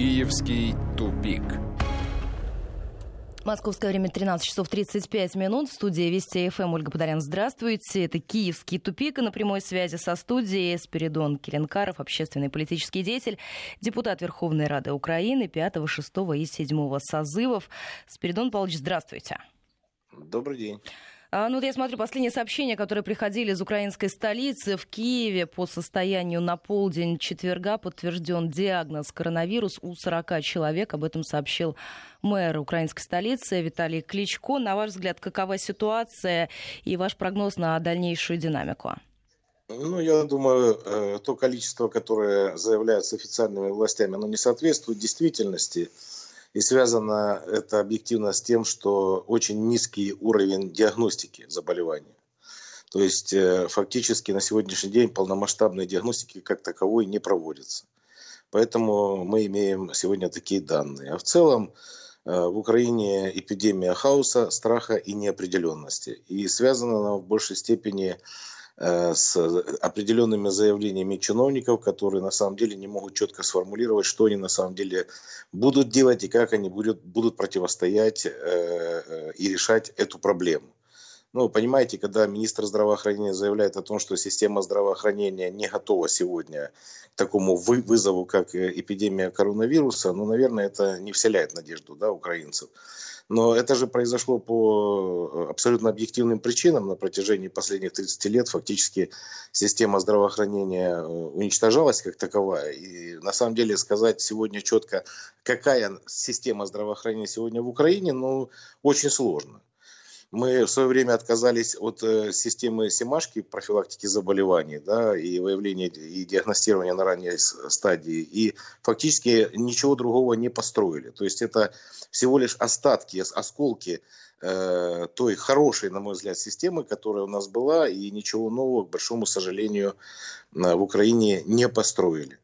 Киевский тупик. Московское время 13 часов 35 минут. В студии Вести ФМ Ольга Подолян. Здравствуйте. Это «Киевский тупик». И на прямой связи со студией Спиридон Керенкаров, общественный политический деятель, депутат Верховной Рады Украины 5, 6 и 7 созывов. Спиридон Павлович, здравствуйте. Добрый день. А, ну, вот я смотрю последние сообщения, которые приходили из украинской столицы. В Киеве по состоянию на полдень четверга подтвержден диагноз коронавирус у 40 человек. Об этом сообщил мэр украинской столицы Виталий Кличко. На ваш взгляд, какова ситуация и ваш прогноз на дальнейшую динамику? Ну, я думаю, э, то количество, которое заявляется официальными властями, оно не соответствует действительности. И связано это объективно с тем, что очень низкий уровень диагностики заболевания. То есть э, фактически на сегодняшний день полномасштабной диагностики как таковой не проводится. Поэтому мы имеем сегодня такие данные. А в целом э, в Украине эпидемия хаоса, страха и неопределенности. И связана она в большей степени Э, с определенными заявлениями чиновников, которые на самом деле не могут четко сформулировать, что они на самом деле будут делать и как они будут, будут противостоять э, э, и решать эту проблему. Ну, понимаете, когда министр здравоохранения заявляет о том, что система здравоохранения не готова сегодня к такому вызову, как эпидемия коронавируса, ну, наверное, это не вселяет надежду да, украинцев. Но это же произошло по э, абсолютно объективным причинам. На протяжении последних 30 лет фактически система здравоохранения э, уничтожалась как таковая. И на самом деле сказать сегодня четко, какая система здравоохранения сегодня в Украине, ну, очень сложно. Мы в свое время отказались от э, системы Семашки профилактики заболеваний да, и выявления и диагностирования на ранней стадии. И фактически ничего другого не построили. То есть это всего лишь остатки, осколки э, той хорошей, на мой взгляд, системы, которая у нас была, и ничего нового, к большому сожалению, в Украине не построили.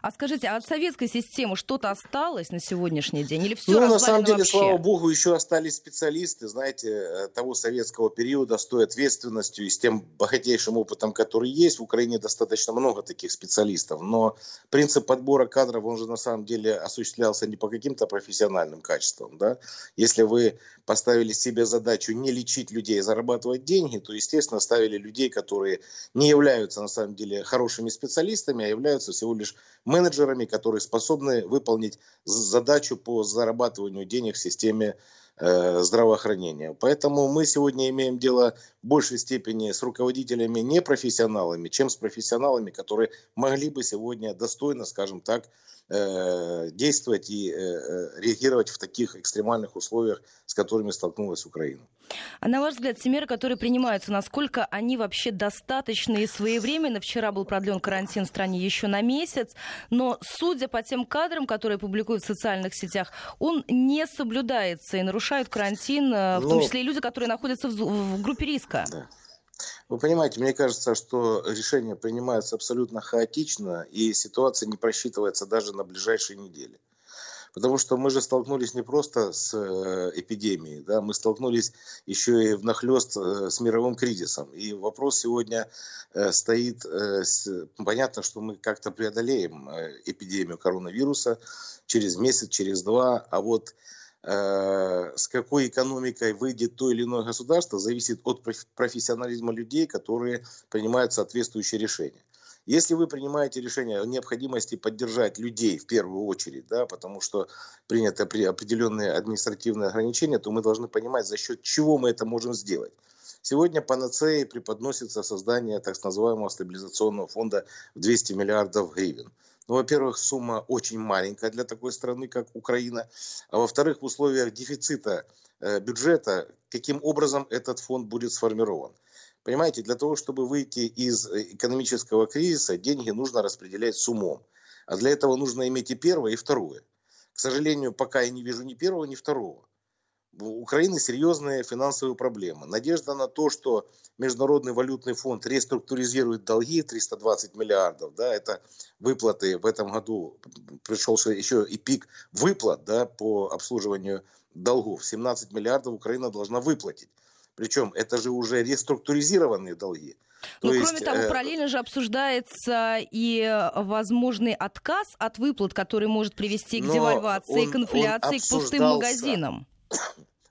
А скажите, а от советской системы что-то осталось на сегодняшний день? Или все ну, на самом деле, вообще? слава богу, еще остались специалисты, знаете, э, того советского периода с той ответственностью и с тем богатейшим опытом, который есть. В Украине достаточно много таких специалистов. Но принцип подбора кадров, он же на самом деле осуществлялся не по каким-то профессиональным качествам. Да? Если вы поставили себе задачу не лечить людей, а зарабатывать деньги, то, естественно, ставили людей, которые не являются на самом деле хорошими специалистами, а являются всего лишь менеджерами, которые способны выполнить задачу по зарабатыванию денег в системе э, здравоохранения. Поэтому мы сегодня имеем дело в большей степени с руководителями непрофессионалами, чем с профессионалами, которые могли бы сегодня достойно, скажем так, Э, действовать и э, реагировать в таких экстремальных условиях, с которыми столкнулась Украина. А на ваш взгляд, те меры, которые принимаются, насколько они вообще достаточны и своевременно? Вчера был продлен карантин в стране еще на месяц, но судя по тем кадрам, которые публикуют в социальных сетях, он не соблюдается и нарушают карантин, в том ну, числе и люди, которые находятся в, в группе риска. Да. Вы понимаете, мне кажется, что решения принимаются абсолютно хаотично, и ситуация не просчитывается даже на ближайшие недели. Потому что мы же столкнулись не просто с э, эпидемией, да, мы столкнулись еще и внахлест э, с мировым кризисом. И вопрос сегодня э, стоит, понятно, что мы как-то преодолеем эпидемию коронавируса через месяц, через два, а вот с какой экономикой выйдет то или иное государство, зависит от профессионализма людей, которые принимают соответствующие решения. Если вы принимаете решение о необходимости поддержать людей в первую очередь, да, потому что приняты определенные административные ограничения, то мы должны понимать, за счет чего мы это можем сделать. Сегодня панацеей преподносится создание так называемого стабилизационного фонда в 200 миллиардов гривен. Ну, во-первых, сумма очень маленькая для такой страны, как Украина. А во-вторых, в условиях дефицита э, бюджета, каким образом этот фонд будет сформирован. Понимаете, для того, чтобы выйти из экономического кризиса, деньги нужно распределять с умом. А для этого нужно иметь и первое, и второе. К сожалению, пока я не вижу ни первого, ни второго у Украины серьезные финансовые проблемы. Надежда на то, что Международный валютный фонд реструктуризирует долги 320 миллиардов, да, это выплаты в этом году, пришел еще и пик выплат да, по обслуживанию долгов. 17 миллиардов Украина должна выплатить. Причем это же уже реструктуризированные долги. Но ну, кроме того, э... параллельно же обсуждается и возможный отказ от выплат, который может привести к девальвации, он, к инфляции, к пустым магазинам.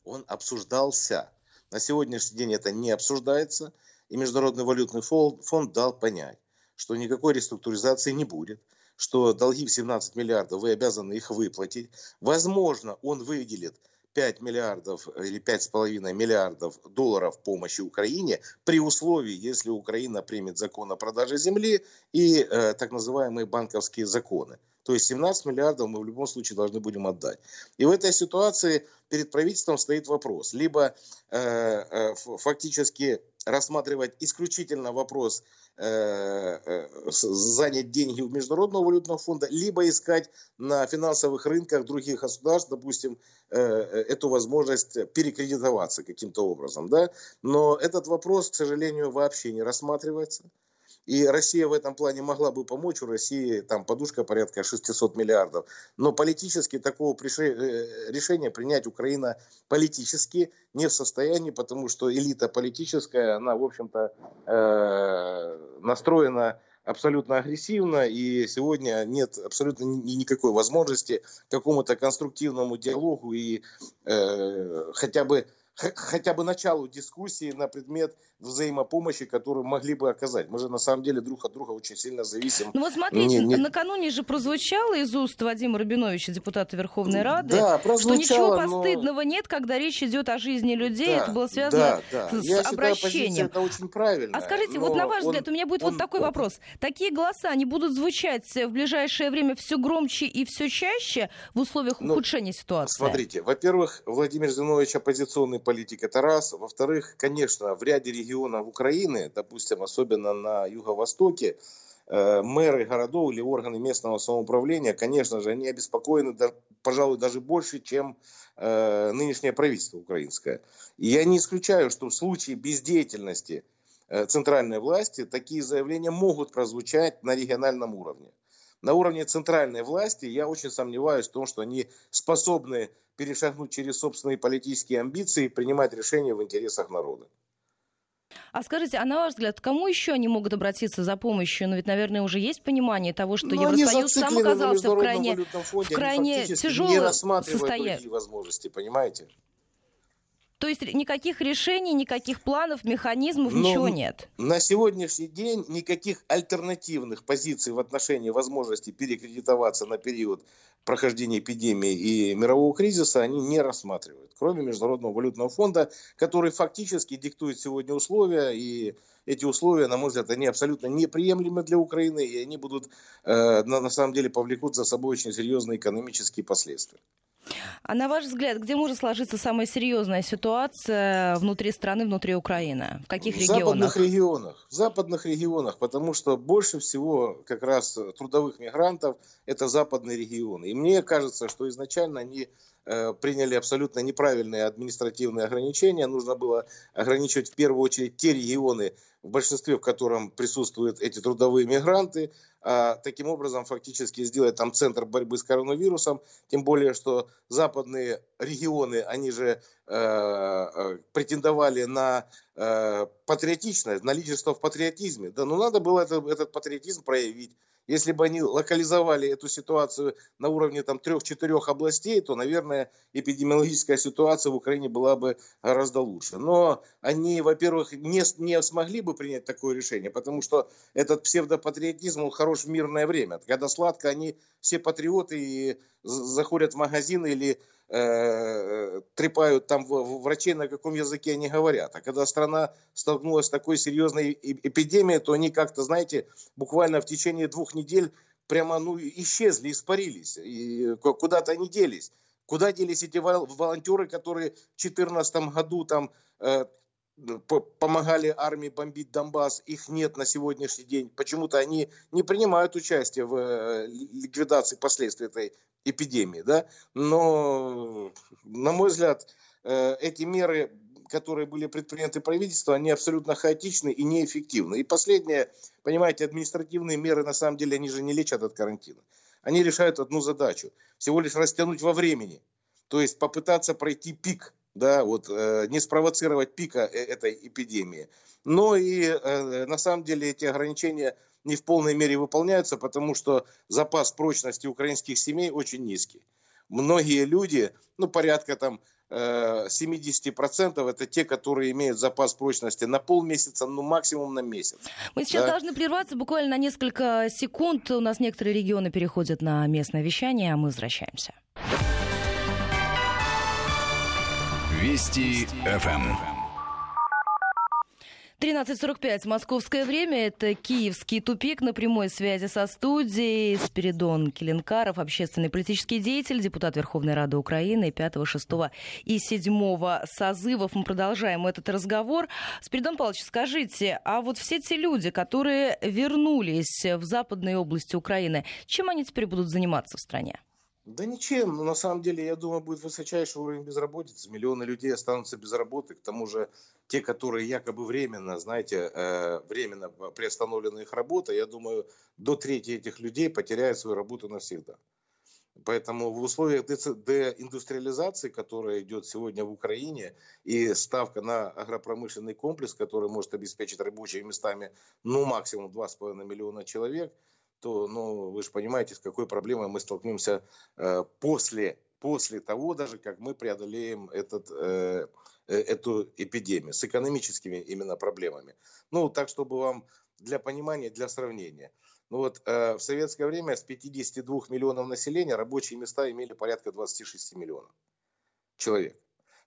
Он обсуждался. На сегодняшний день это не обсуждается. И Международный валютный фонд дал понять, что никакой реструктуризации не будет, что долги в 17 миллиардов, вы обязаны их выплатить. Возможно, он выделит 5 миллиардов или 5,5 миллиардов долларов помощи Украине при условии, если Украина примет закон о продаже земли и э, так называемые банковские законы. То есть 17 миллиардов мы в любом случае должны будем отдать. И в этой ситуации перед правительством стоит вопрос. Либо э, э, фактически рассматривать исключительно вопрос э, э, занять деньги у Международного валютного фонда, либо искать на финансовых рынках других государств, допустим, э, эту возможность перекредитоваться каким-то образом. Да? Но этот вопрос, к сожалению, вообще не рассматривается. И Россия в этом плане могла бы помочь. У России там подушка порядка 600 миллиардов. Но политически такого э, решения принять Украина политически не в состоянии, потому что элита политическая, она, в общем-то, э, настроена абсолютно агрессивно, и сегодня нет абсолютно никакой возможности какому-то конструктивному диалогу и э, хотя бы хотя бы началу дискуссии на предмет взаимопомощи, которую могли бы оказать. Мы же на самом деле друг от друга очень сильно зависим. Ну вот смотрите, не, не... накануне же прозвучало из уст Вадима Рабиновича, депутата Верховной Рады, да, что ничего постыдного но... нет, когда речь идет о жизни людей. Да, это было связано да, да. с Я обращением. это очень правильно. А скажите, вот на ваш он, взгляд, у меня будет он, вот такой он... вопрос. Такие голоса, они будут звучать в ближайшее время все громче и все чаще в условиях ну, ухудшения ситуации? Смотрите, во-первых, Владимир Зинович оппозиционный политик, это раз. Во-вторых, конечно, в ряде регионов Украины, допустим, особенно на юго-востоке, э, мэры городов или органы местного самоуправления, конечно же, они обеспокоены, пожалуй, даже больше, чем э, нынешнее правительство украинское. И я не исключаю, что в случае бездеятельности э, центральной власти такие заявления могут прозвучать на региональном уровне. На уровне центральной власти я очень сомневаюсь в том, что они способны перешагнуть через собственные политические амбиции и принимать решения в интересах народа. А скажите, а на ваш взгляд, кому еще они могут обратиться за помощью? Ну ведь, наверное, уже есть понимание того, что Но Евросоюз сам оказался в крайне, в крайне тяжелом состоянии. возможности, понимаете? То есть никаких решений, никаких планов, механизмов, Но ничего нет? На сегодняшний день никаких альтернативных позиций в отношении возможности перекредитоваться на период прохождения эпидемии и мирового кризиса они не рассматривают, кроме Международного валютного фонда, который фактически диктует сегодня условия, и эти условия, на мой взгляд, они абсолютно неприемлемы для Украины, и они будут, э, на, на самом деле, повлекут за собой очень серьезные экономические последствия. А на ваш взгляд, где может сложиться самая серьезная ситуация внутри страны, внутри Украины? В каких в регионах? В западных регионах. В западных регионах, потому что больше всего как раз трудовых мигрантов это западные регионы. И мне кажется, что изначально они э, приняли абсолютно неправильные административные ограничения. Нужно было ограничивать в первую очередь те регионы, в большинстве в котором присутствуют эти трудовые мигранты, а таким образом фактически сделать там центр борьбы с коронавирусом, тем более, что западные регионы, они же э, э, претендовали на э, патриотичность, на лидерство в патриотизме. Да, ну надо было это, этот патриотизм проявить. Если бы они локализовали эту ситуацию на уровне там трех-четырех областей, то, наверное, эпидемиологическая ситуация в Украине была бы гораздо лучше. Но они, во-первых, не, не смогли бы принять такое решение, потому что этот псевдопатриотизм, он хорош в мирное время. Когда сладко, они все патриоты и заходят в магазин или э, трепают там врачей, на каком языке они говорят. А когда страна столкнулась с такой серьезной эпидемией, то они как-то, знаете, буквально в течение двух недель прямо ну, исчезли, испарились, куда-то они делись. Куда делись эти волонтеры, которые в 2014 году там э, помогали армии бомбить Донбасс, их нет на сегодняшний день. Почему-то они не принимают участие в э, ликвидации последствий этой эпидемии. Да? Но, на мой взгляд, э, эти меры, которые были предприняты правительством, они абсолютно хаотичны и неэффективны. И последнее, понимаете, административные меры, на самом деле, они же не лечат от карантина. Они решают одну задачу, всего лишь растянуть во времени. То есть попытаться пройти пик да, вот, э, не спровоцировать пика э, этой эпидемии. Но и э, на самом деле эти ограничения не в полной мере выполняются, потому что запас прочности украинских семей очень низкий. Многие люди, ну порядка там 70% э, это те, которые имеют запас прочности на полмесяца, ну максимум на месяц. Мы сейчас да? должны прерваться буквально на несколько секунд. У нас некоторые регионы переходят на местное вещание, а мы возвращаемся. Вести ФМ. 13.45 московское время. Это киевский тупик на прямой связи со студией. Спиридон Келенкаров, общественный политический деятель, депутат Верховной Рады Украины 5, 6 и 7 созывов. Мы продолжаем этот разговор. Спиридон Павлович, скажите, а вот все те люди, которые вернулись в западные области Украины, чем они теперь будут заниматься в стране? Да ничем. Но на самом деле, я думаю, будет высочайший уровень безработицы. Миллионы людей останутся без работы. К тому же, те, которые якобы временно, знаете, э, временно приостановлена их работа, я думаю, до трети этих людей потеряют свою работу навсегда. Поэтому в условиях деиндустриализации, которая идет сегодня в Украине, и ставка на агропромышленный комплекс, который может обеспечить рабочими местами ну, максимум 2,5 миллиона человек – то ну, вы же понимаете, с какой проблемой мы столкнемся э, после, после того, даже как мы преодолеем этот, э, э, эту эпидемию, с экономическими именно проблемами. Ну, так, чтобы вам для понимания, для сравнения. Ну вот э, в советское время с 52 миллионов населения рабочие места имели порядка 26 миллионов человек.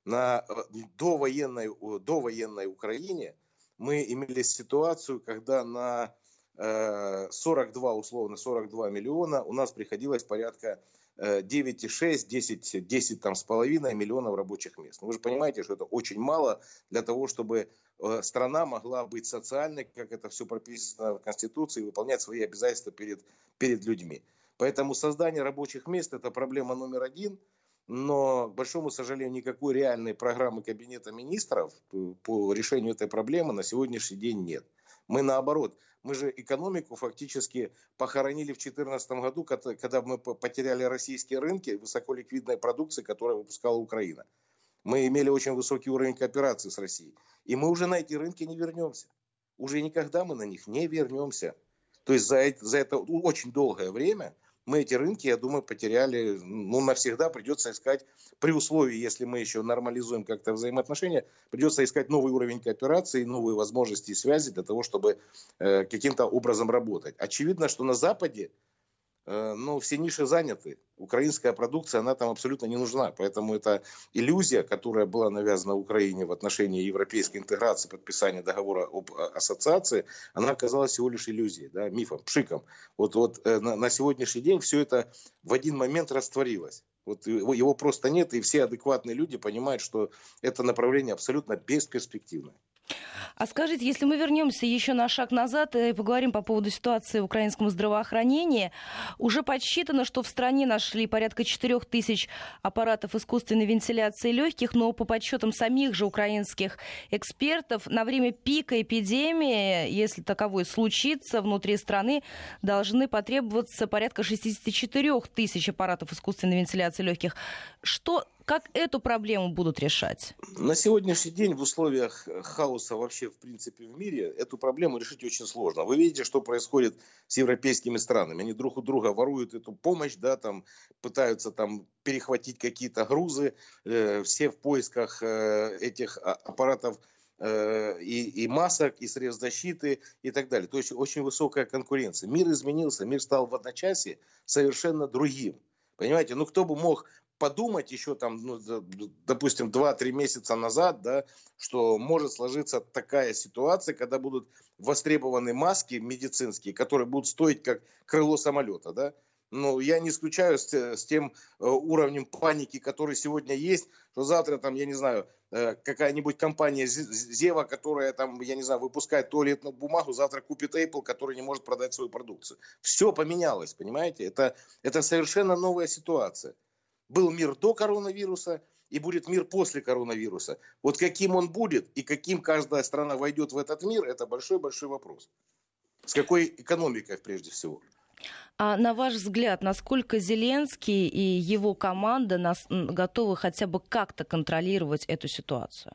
На э, довоенной, довоенной Украине мы имели ситуацию, когда на 42, э, условно, 42 миллиона, у нас приходилось порядка 9,6, 10, 10 там, с половиной миллионов рабочих мест. Ну, вы же понимаете, что это очень мало для того, чтобы э, страна могла быть социальной, как это все прописано в Конституции, и выполнять свои обязательства перед, перед людьми. Поэтому создание рабочих мест – это проблема номер один – но, к большому сожалению, никакой реальной программы Кабинета министров по решению этой проблемы на сегодняшний день нет. Мы наоборот, мы же экономику фактически похоронили в 2014 году, когда мы потеряли российские рынки высоколиквидной продукции, которую выпускала Украина. Мы имели очень высокий уровень кооперации с Россией. И мы уже на эти рынки не вернемся. Уже никогда мы на них не вернемся. То есть за, за это очень долгое время мы эти рынки, я думаю, потеряли, ну, навсегда придется искать, при условии, если мы еще нормализуем как-то взаимоотношения, придется искать новый уровень кооперации, новые возможности и связи для того, чтобы э, каким-то образом работать. Очевидно, что на Западе ну, все ниши заняты. Украинская продукция, она там абсолютно не нужна. Поэтому это иллюзия, которая была навязана Украине в отношении европейской интеграции, подписания договора об э, ассоциации, она оказалась всего лишь иллюзией, да, мифом, пшиком. Вот, вот э, на, на сегодняшний день все это в один момент растворилось. Вот его, его просто нет, и все адекватные люди понимают, что это направление абсолютно бесперспективное. А скажите, если мы вернемся еще на шаг назад и поговорим по поводу ситуации в украинском здравоохранении, уже подсчитано, что в стране нашли порядка 4 тысяч аппаратов искусственной вентиляции легких, но по подсчетам самих же украинских экспертов, на время пика эпидемии, если таковой случится, внутри страны должны потребоваться порядка 64 тысяч аппаратов искусственной вентиляции легких. Что как эту проблему будут решать? На сегодняшний день в условиях хаоса вообще в принципе в мире эту проблему решить очень сложно. Вы видите, что происходит с европейскими странами. Они друг у друга воруют эту помощь, да, там пытаются там перехватить какие-то грузы, э, все в поисках э, этих аппаратов э, и, и масок, и средств защиты и так далее. То есть очень высокая конкуренция. Мир изменился, мир стал в одночасье совершенно другим. Понимаете, ну кто бы мог подумать еще там, ну, допустим, 2-3 месяца назад, да, что может сложиться такая ситуация, когда будут востребованы маски медицинские, которые будут стоить как крыло самолета, да, но я не исключаю с, с тем э, уровнем паники, который сегодня есть, что завтра там, я не знаю, э, какая-нибудь компания Зева, которая там, я не знаю, выпускает туалетную бумагу, завтра купит Apple, который не может продать свою продукцию. Все поменялось, понимаете? Это, это совершенно новая ситуация. Был мир до коронавируса и будет мир после коронавируса. Вот каким он будет и каким каждая страна войдет в этот мир, это большой-большой вопрос. С какой экономикой прежде всего? А на ваш взгляд, насколько Зеленский и его команда нас, готовы хотя бы как-то контролировать эту ситуацию?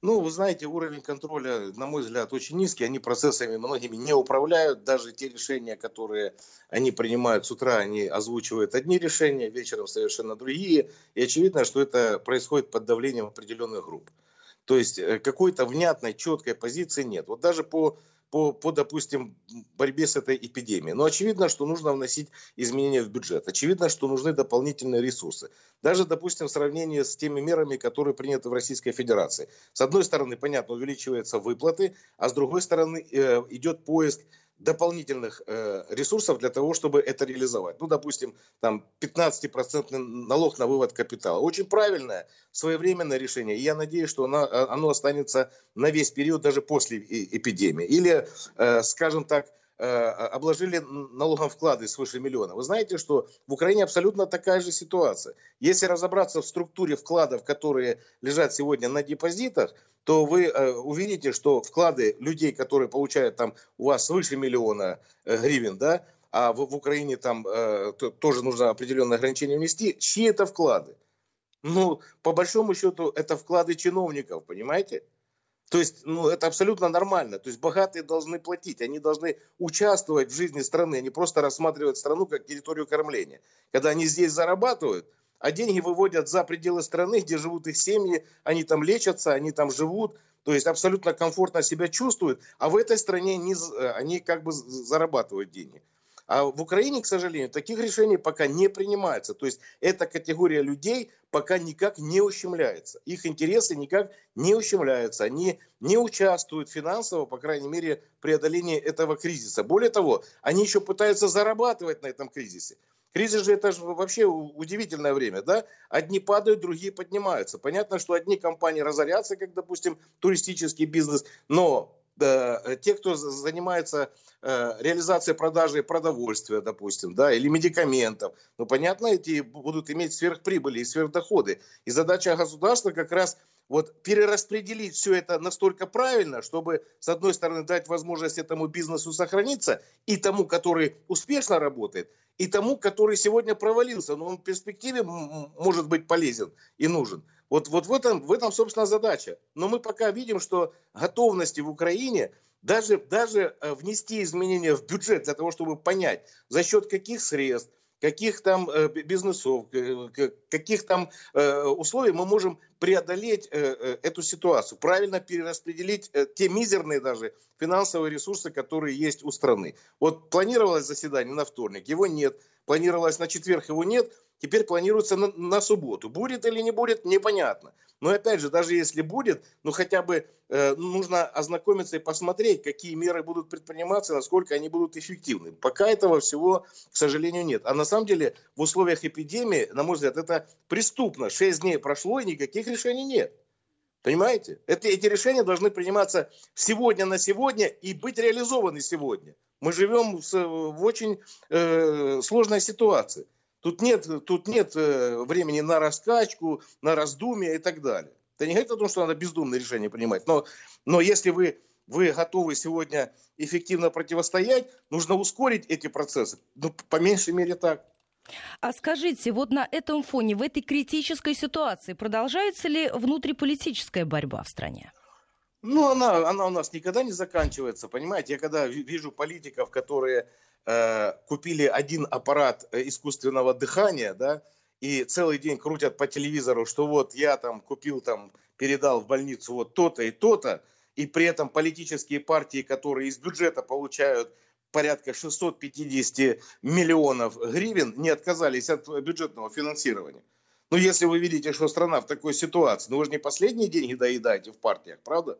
Ну, вы знаете, уровень контроля, на мой взгляд, очень низкий. Они процессами многими не управляют. Даже те решения, которые они принимают с утра, они озвучивают одни решения, вечером совершенно другие. И очевидно, что это происходит под давлением определенных групп. То есть э, какой-то внятной, четкой позиции нет. Вот даже по по, по, допустим, борьбе с этой эпидемией. Но очевидно, что нужно вносить изменения в бюджет. Очевидно, что нужны дополнительные ресурсы. Даже, допустим, в сравнении с теми мерами, которые приняты в Российской Федерации. С одной стороны, понятно, увеличиваются выплаты, а с другой стороны э, идет поиск дополнительных э, ресурсов для того, чтобы это реализовать. Ну, допустим, там 15% налог на вывод капитала. Очень правильное, своевременное решение. И я надеюсь, что оно, оно останется на весь период даже после эпидемии. Или, э, скажем так, обложили налогом вклады свыше миллиона. Вы знаете, что в Украине абсолютно такая же ситуация. Если разобраться в структуре вкладов, которые лежат сегодня на депозитах, то вы э, увидите, что вклады людей, которые получают там у вас свыше миллиона э, гривен, да, а в, в Украине там э, то, тоже нужно определенное ограничение внести, чьи это вклады? Ну, по большому счету, это вклады чиновников, понимаете? То есть, ну, это абсолютно нормально. То есть, богатые должны платить, они должны участвовать в жизни страны, они просто рассматривать страну как территорию кормления. Когда они здесь зарабатывают, а деньги выводят за пределы страны, где живут их семьи, они там лечатся, они там живут, то есть абсолютно комфортно себя чувствуют, а в этой стране они, они как бы зарабатывают деньги. А в Украине, к сожалению, таких решений пока не принимается. То есть эта категория людей пока никак не ущемляется. Их интересы никак не ущемляются. Они не участвуют финансово, по крайней мере, в преодолении этого кризиса. Более того, они еще пытаются зарабатывать на этом кризисе. Кризис же это же вообще удивительное время, да? Одни падают, другие поднимаются. Понятно, что одни компании разорятся, как, допустим, туристический бизнес, но те, кто занимается э, реализацией продажи продовольствия, допустим, да, или медикаментов, ну, понятно, эти будут иметь сверхприбыли и сверхдоходы. И задача государства как раз вот перераспределить все это настолько правильно, чтобы, с одной стороны, дать возможность этому бизнесу сохраниться, и тому, который успешно работает, и тому, который сегодня провалился, но он в перспективе может быть полезен и нужен. Вот, вот в, этом, в этом, собственно, задача. Но мы пока видим, что готовности в Украине даже, даже э, внести изменения в бюджет для того, чтобы понять, за счет каких средств, каких там э, бизнесов, каких там э, условий мы можем преодолеть эту ситуацию, правильно перераспределить те мизерные даже финансовые ресурсы, которые есть у страны. Вот планировалось заседание на вторник, его нет. Планировалось на четверг, его нет теперь планируется на, на субботу. Будет или не будет, непонятно. Но опять же, даже если будет, ну хотя бы э, нужно ознакомиться и посмотреть, какие меры будут предприниматься, насколько они будут эффективны. Пока этого всего, к сожалению, нет. А на самом деле в условиях эпидемии, на мой взгляд, это преступно. Шесть дней прошло и никаких решений нет. Понимаете? Это, эти решения должны приниматься сегодня на сегодня и быть реализованы сегодня. Мы живем в, в очень э, сложной ситуации. Тут нет, тут нет э, времени на раскачку, на раздумие и так далее. Это не говорит о том, что надо бездумные решения принимать. Но, но если вы, вы готовы сегодня эффективно противостоять, нужно ускорить эти процессы. Ну, по меньшей мере так. А скажите, вот на этом фоне, в этой критической ситуации, продолжается ли внутриполитическая борьба в стране? Ну, она, она у нас никогда не заканчивается, понимаете? Я когда вижу политиков, которые Э, купили один аппарат э, искусственного дыхания, да, и целый день крутят по телевизору, что вот я там купил, там, передал в больницу вот то-то и то-то, и при этом политические партии, которые из бюджета получают порядка 650 миллионов гривен, не отказались от бюджетного финансирования. Ну, если вы видите, что страна в такой ситуации, ну вы же не последние деньги доедаете в партиях, правда?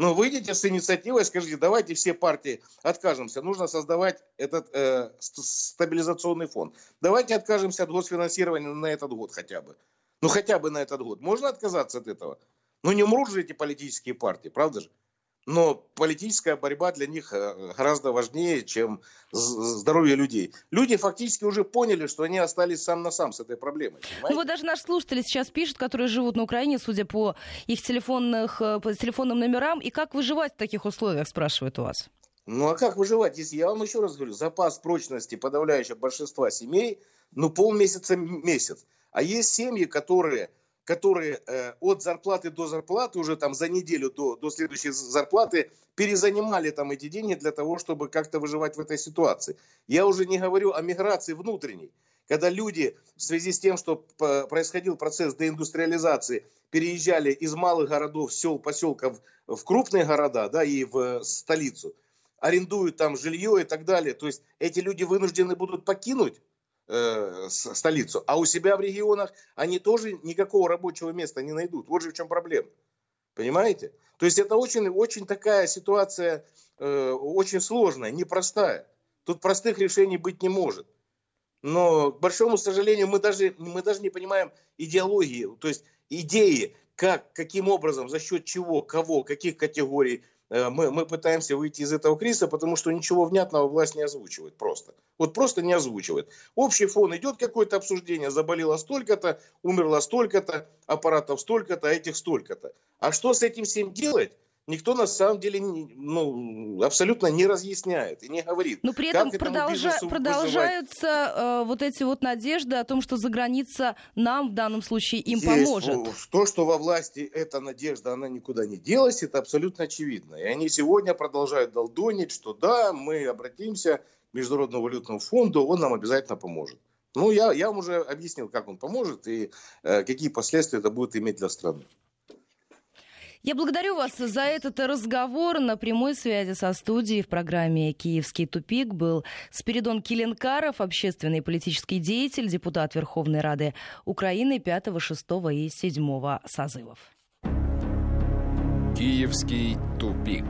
Но выйдите с инициативой, скажите, давайте все партии откажемся. Нужно создавать этот э, стабилизационный фонд. Давайте откажемся от госфинансирования на этот год хотя бы. Ну хотя бы на этот год. Можно отказаться от этого? Ну не умрут же эти политические партии, правда же? Но политическая борьба для них э, гораздо важнее, чем здоровье людей. Люди фактически уже поняли, что они остались сам на сам с этой проблемой. Ну вот даже наши слушатели сейчас пишут, которые живут на Украине, судя по их телефонных, э, по телефонным номерам, и как выживать в таких условиях, спрашивают у вас. Ну а как выживать, если я вам еще раз говорю, запас прочности подавляющего большинства семей, ну полмесяца месяц. А есть семьи, которые, которые э, от зарплаты до зарплаты уже там за неделю до, до следующей зарплаты перезанимали там эти деньги для того, чтобы как-то выживать в этой ситуации. Я уже не говорю о миграции внутренней. Когда люди в связи с тем, что происходил процесс деиндустриализации, переезжали из малых городов, сел, поселков в крупные города да, и в столицу, арендуют там жилье и так далее. То есть эти люди вынуждены будут покинуть э, столицу, а у себя в регионах они тоже никакого рабочего места не найдут. Вот же в чем проблема. Понимаете? То есть это очень, очень такая ситуация, э, очень сложная, непростая. Тут простых решений быть не может. Но, к большому сожалению, мы даже, мы даже не понимаем идеологии, то есть идеи, как, каким образом, за счет чего, кого, каких категорий мы, мы пытаемся выйти из этого кризиса, потому что ничего внятного власть не озвучивает просто. Вот просто не озвучивает. Общий фон идет какое-то обсуждение, заболело столько-то, умерло столько-то, аппаратов столько-то, а этих столько-то. А что с этим всем делать? Никто на самом деле ну, абсолютно не разъясняет и не говорит. Но при этом продолжа... продолжаются э, вот эти вот надежды о том, что за граница нам в данном случае им Есть, поможет. То, что во власти эта надежда, она никуда не делась, это абсолютно очевидно. И они сегодня продолжают долдонить, что да, мы обратимся к Международному валютному фонду, он нам обязательно поможет. Ну, я, я вам уже объяснил, как он поможет и э, какие последствия это будет иметь для страны. Я благодарю вас за этот разговор. На прямой связи со студией в программе «Киевский тупик» был Спиридон Киленкаров, общественный и политический деятель, депутат Верховной Рады Украины 5, 6 и 7 созывов. «Киевский тупик».